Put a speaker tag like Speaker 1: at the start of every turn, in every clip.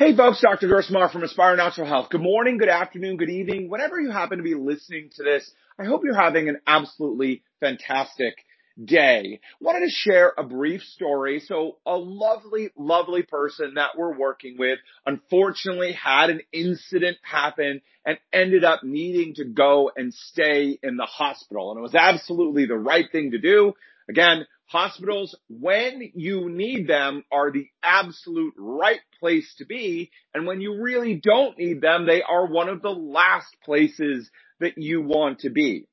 Speaker 1: Hey folks, Dr. Gersmar from Aspire Natural Health. Good morning, good afternoon, good evening, whenever you happen to be listening to this. I hope you're having an absolutely fantastic day. Wanted to share a brief story. So a lovely, lovely person that we're working with unfortunately had an incident happen and ended up needing to go and stay in the hospital. And it was absolutely the right thing to do. Again, hospitals, when you need them, are the absolute right place to be. And when you really don't need them, they are one of the last places that you want to be.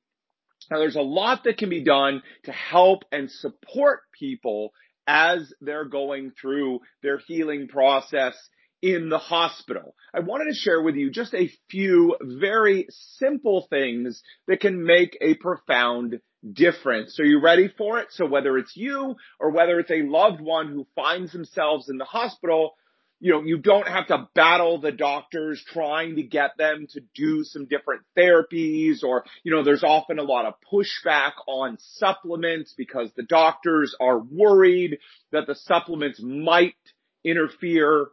Speaker 1: Now there's a lot that can be done to help and support people as they're going through their healing process in the hospital. I wanted to share with you just a few very simple things that can make a profound difference. So you ready for it? So whether it's you or whether it's a loved one who finds themselves in the hospital, you know, you don't have to battle the doctors trying to get them to do some different therapies or, you know, there's often a lot of pushback on supplements because the doctors are worried that the supplements might interfere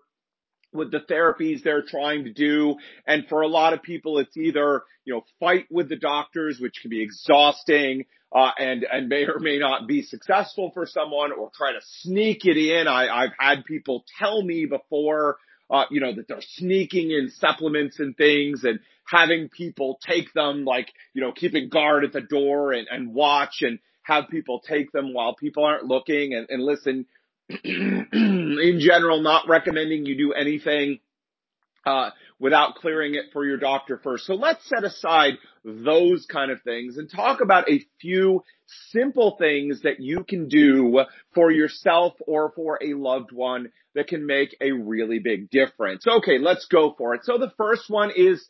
Speaker 1: with the therapies they're trying to do. And for a lot of people, it's either, you know, fight with the doctors, which can be exhausting, uh, and, and may or may not be successful for someone or try to sneak it in. I, I've had people tell me before, uh, you know, that they're sneaking in supplements and things and having people take them, like, you know, keeping guard at the door and, and watch and have people take them while people aren't looking and, and listen, in general, not recommending you do anything uh, without clearing it for your doctor first. So let's set aside those kind of things and talk about a few simple things that you can do for yourself or for a loved one that can make a really big difference. Okay, let's go for it. So the first one is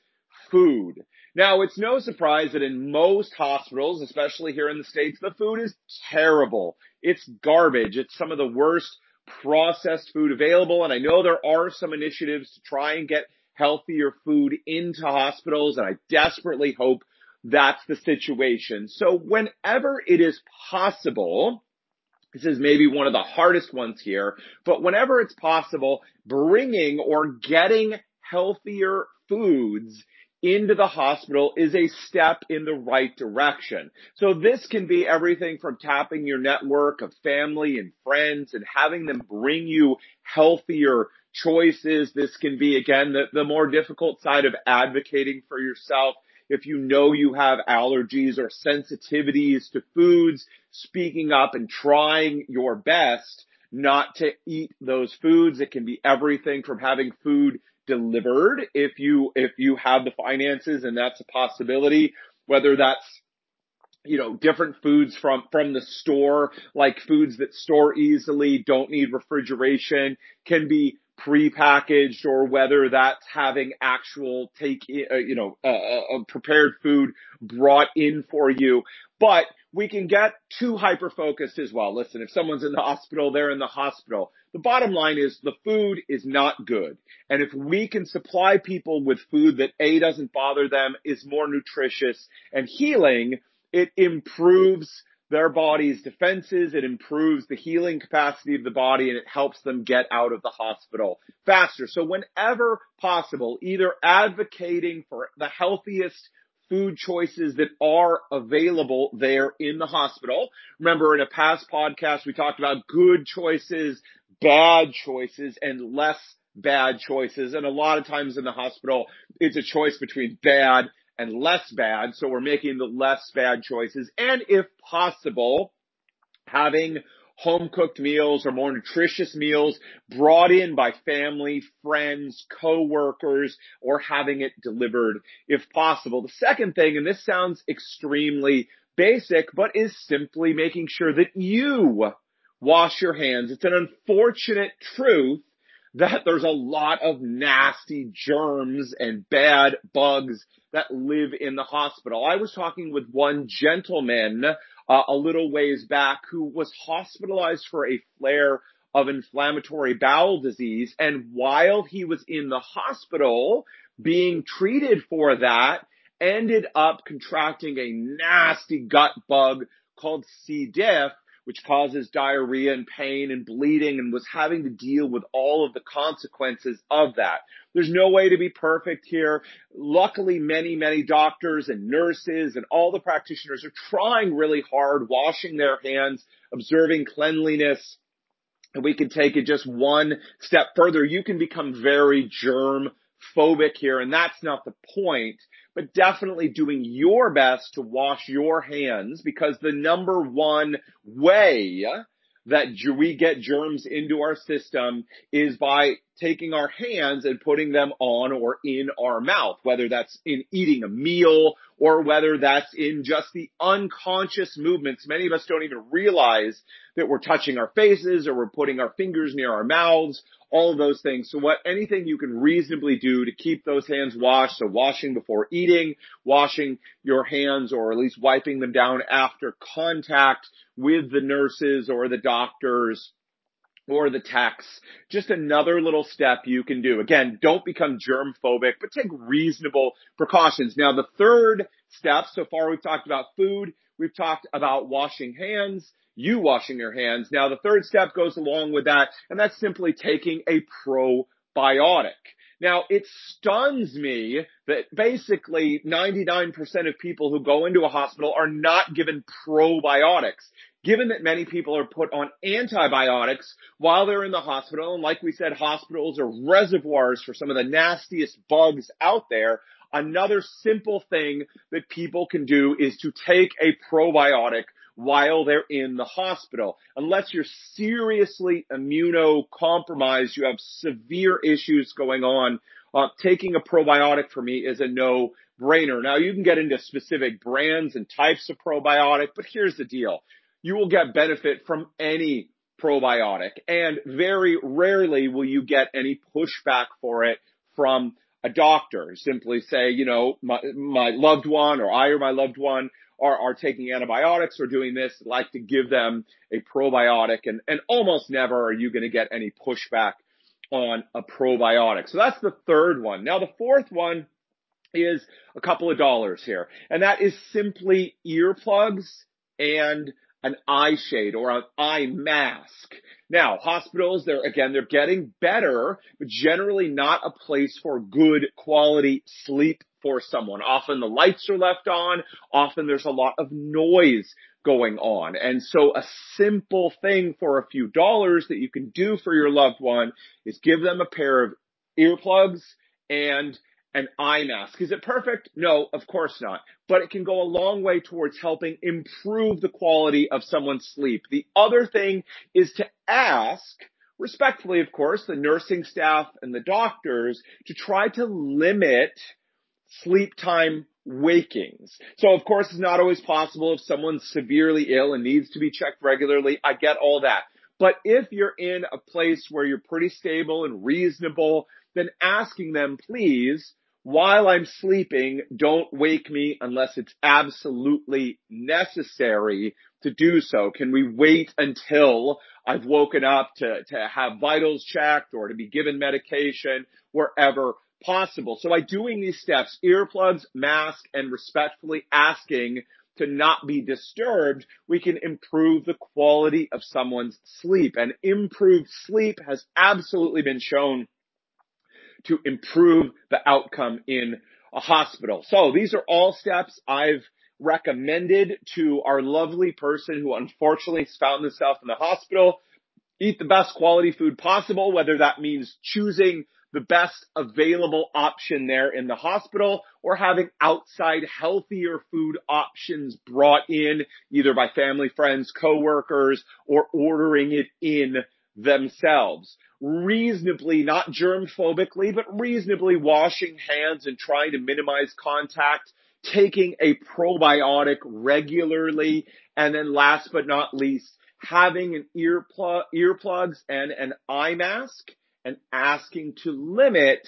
Speaker 1: food. Now, it's no surprise that in most hospitals, especially here in the States, the food is terrible. It's garbage. It's some of the worst processed food available. And I know there are some initiatives to try and get healthier food into hospitals. And I desperately hope that's the situation. So whenever it is possible, this is maybe one of the hardest ones here, but whenever it's possible, bringing or getting healthier foods into the hospital is a step in the right direction. So this can be everything from tapping your network of family and friends and having them bring you healthier choices. This can be again the, the more difficult side of advocating for yourself. If you know you have allergies or sensitivities to foods, speaking up and trying your best not to eat those foods. It can be everything from having food delivered if you, if you have the finances and that's a possibility, whether that's you know, different foods from, from the store, like foods that store easily, don't need refrigeration, can be prepackaged or whether that's having actual take, uh, you know, uh, uh, prepared food brought in for you. But we can get too hyper focused as well. Listen, if someone's in the hospital, they're in the hospital. The bottom line is the food is not good. And if we can supply people with food that A doesn't bother them, is more nutritious and healing, it improves their body's defenses, it improves the healing capacity of the body, and it helps them get out of the hospital faster. So whenever possible, either advocating for the healthiest food choices that are available there in the hospital. Remember in a past podcast, we talked about good choices, bad choices, and less bad choices. And a lot of times in the hospital, it's a choice between bad and less bad. So we're making the less bad choices. And if possible, having home cooked meals or more nutritious meals brought in by family, friends, co-workers, or having it delivered if possible. The second thing, and this sounds extremely basic, but is simply making sure that you wash your hands. It's an unfortunate truth that there's a lot of nasty germs and bad bugs that live in the hospital. I was talking with one gentleman uh, a little ways back who was hospitalized for a flare of inflammatory bowel disease. And while he was in the hospital being treated for that, ended up contracting a nasty gut bug called C. diff, which causes diarrhea and pain and bleeding and was having to deal with all of the consequences of that. There's no way to be perfect here. Luckily, many, many doctors and nurses and all the practitioners are trying really hard, washing their hands, observing cleanliness, and we can take it just one step further. You can become very germ phobic here, and that's not the point, but definitely doing your best to wash your hands because the number one way that we get germs into our system is by taking our hands and putting them on or in our mouth, whether that's in eating a meal or whether that's in just the unconscious movements. Many of us don't even realize that we're touching our faces or we're putting our fingers near our mouths, all of those things. So what, anything you can reasonably do to keep those hands washed. So washing before eating, washing your hands or at least wiping them down after contact with the nurses or the doctors or the tax. Just another little step you can do. Again, don't become germ phobic, but take reasonable precautions. Now, the third step, so far we've talked about food, we've talked about washing hands, you washing your hands. Now, the third step goes along with that, and that's simply taking a probiotic. Now, it stuns me that basically 99% of people who go into a hospital are not given probiotics. Given that many people are put on antibiotics while they're in the hospital, and like we said, hospitals are reservoirs for some of the nastiest bugs out there, another simple thing that people can do is to take a probiotic while they're in the hospital. Unless you're seriously immunocompromised, you have severe issues going on, uh, taking a probiotic for me is a no brainer. Now you can get into specific brands and types of probiotic, but here's the deal. You will get benefit from any probiotic and very rarely will you get any pushback for it from a doctor. Simply say, you know, my, my loved one or I or my loved one are, are taking antibiotics or doing this, like to give them a probiotic and, and almost never are you going to get any pushback on a probiotic. So that's the third one. Now the fourth one is a couple of dollars here and that is simply earplugs and an eye shade or an eye mask. Now, hospitals, they're, again, they're getting better, but generally not a place for good quality sleep for someone. Often the lights are left on. Often there's a lot of noise going on. And so a simple thing for a few dollars that you can do for your loved one is give them a pair of earplugs and an eye mask. Is it perfect? No, of course not. But it can go a long way towards helping improve the quality of someone's sleep. The other thing is to ask, respectfully of course, the nursing staff and the doctors to try to limit sleep time wakings. So of course it's not always possible if someone's severely ill and needs to be checked regularly. I get all that. But if you're in a place where you're pretty stable and reasonable, then asking them, please, while I'm sleeping, don't wake me unless it's absolutely necessary to do so. Can we wait until I've woken up to, to have vitals checked or to be given medication wherever possible? So by doing these steps, earplugs, mask, and respectfully asking to not be disturbed, we can improve the quality of someone's sleep. And improved sleep has absolutely been shown to improve the outcome in a hospital. So these are all steps I've recommended to our lovely person who unfortunately found themselves in the hospital. Eat the best quality food possible, whether that means choosing the best available option there in the hospital or having outside healthier food options brought in either by family, friends, coworkers, or ordering it in themselves. Reasonably, not germ phobically, but reasonably washing hands and trying to minimize contact, taking a probiotic regularly, and then last but not least, having an earplug, earplugs and an eye mask and asking to limit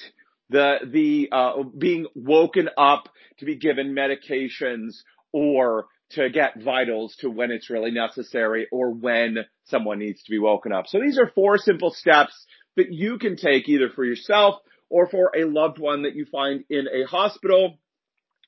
Speaker 1: the, the, uh, being woken up to be given medications or to get vitals to when it's really necessary or when someone needs to be woken up. So these are four simple steps that you can take either for yourself or for a loved one that you find in a hospital.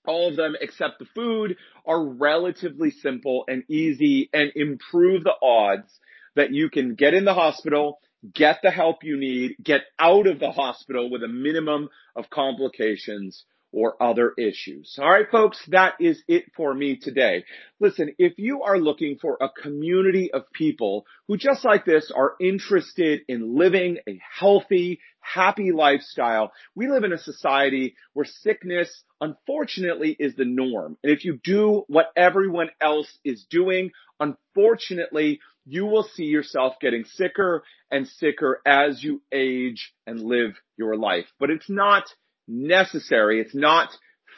Speaker 1: all of them except the food are relatively simple and easy and improve the odds that you can get in the hospital, get the help you need, get out of the hospital with a minimum of complications or other issues. All right, folks, that is it for me today. Listen, if you are looking for a community of people who just like this are interested in living a healthy, happy lifestyle, we live in a society where sickness, unfortunately, is the norm. And if you do what everyone else is doing, unfortunately, you will see yourself getting sicker and sicker as you age and live your life. But it's not necessary. It's not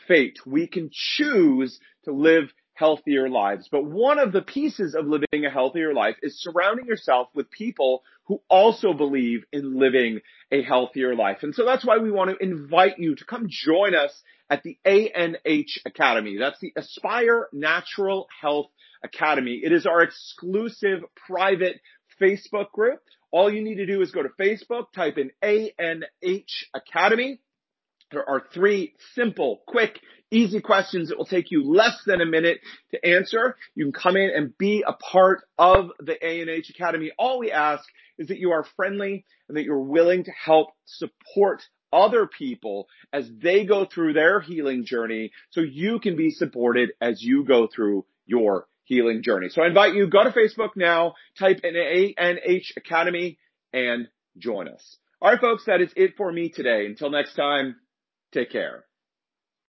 Speaker 1: fate. We can choose to live healthier lives. But one of the pieces of living a healthier life is surrounding yourself with people who also believe in living a healthier life. And so that's why we want to invite you to come join us at the ANH Academy. That's the Aspire Natural Health Academy. It is our exclusive private Facebook group. All you need to do is go to Facebook, type in ANH Academy there are three simple, quick, easy questions that will take you less than a minute to answer. You can come in and be a part of the ANH Academy. All we ask is that you are friendly and that you're willing to help support other people as they go through their healing journey so you can be supported as you go through your healing journey. So I invite you, go to Facebook now, type in ANH Academy and join us. All right, folks, that is it for me today. Until next time, Take care.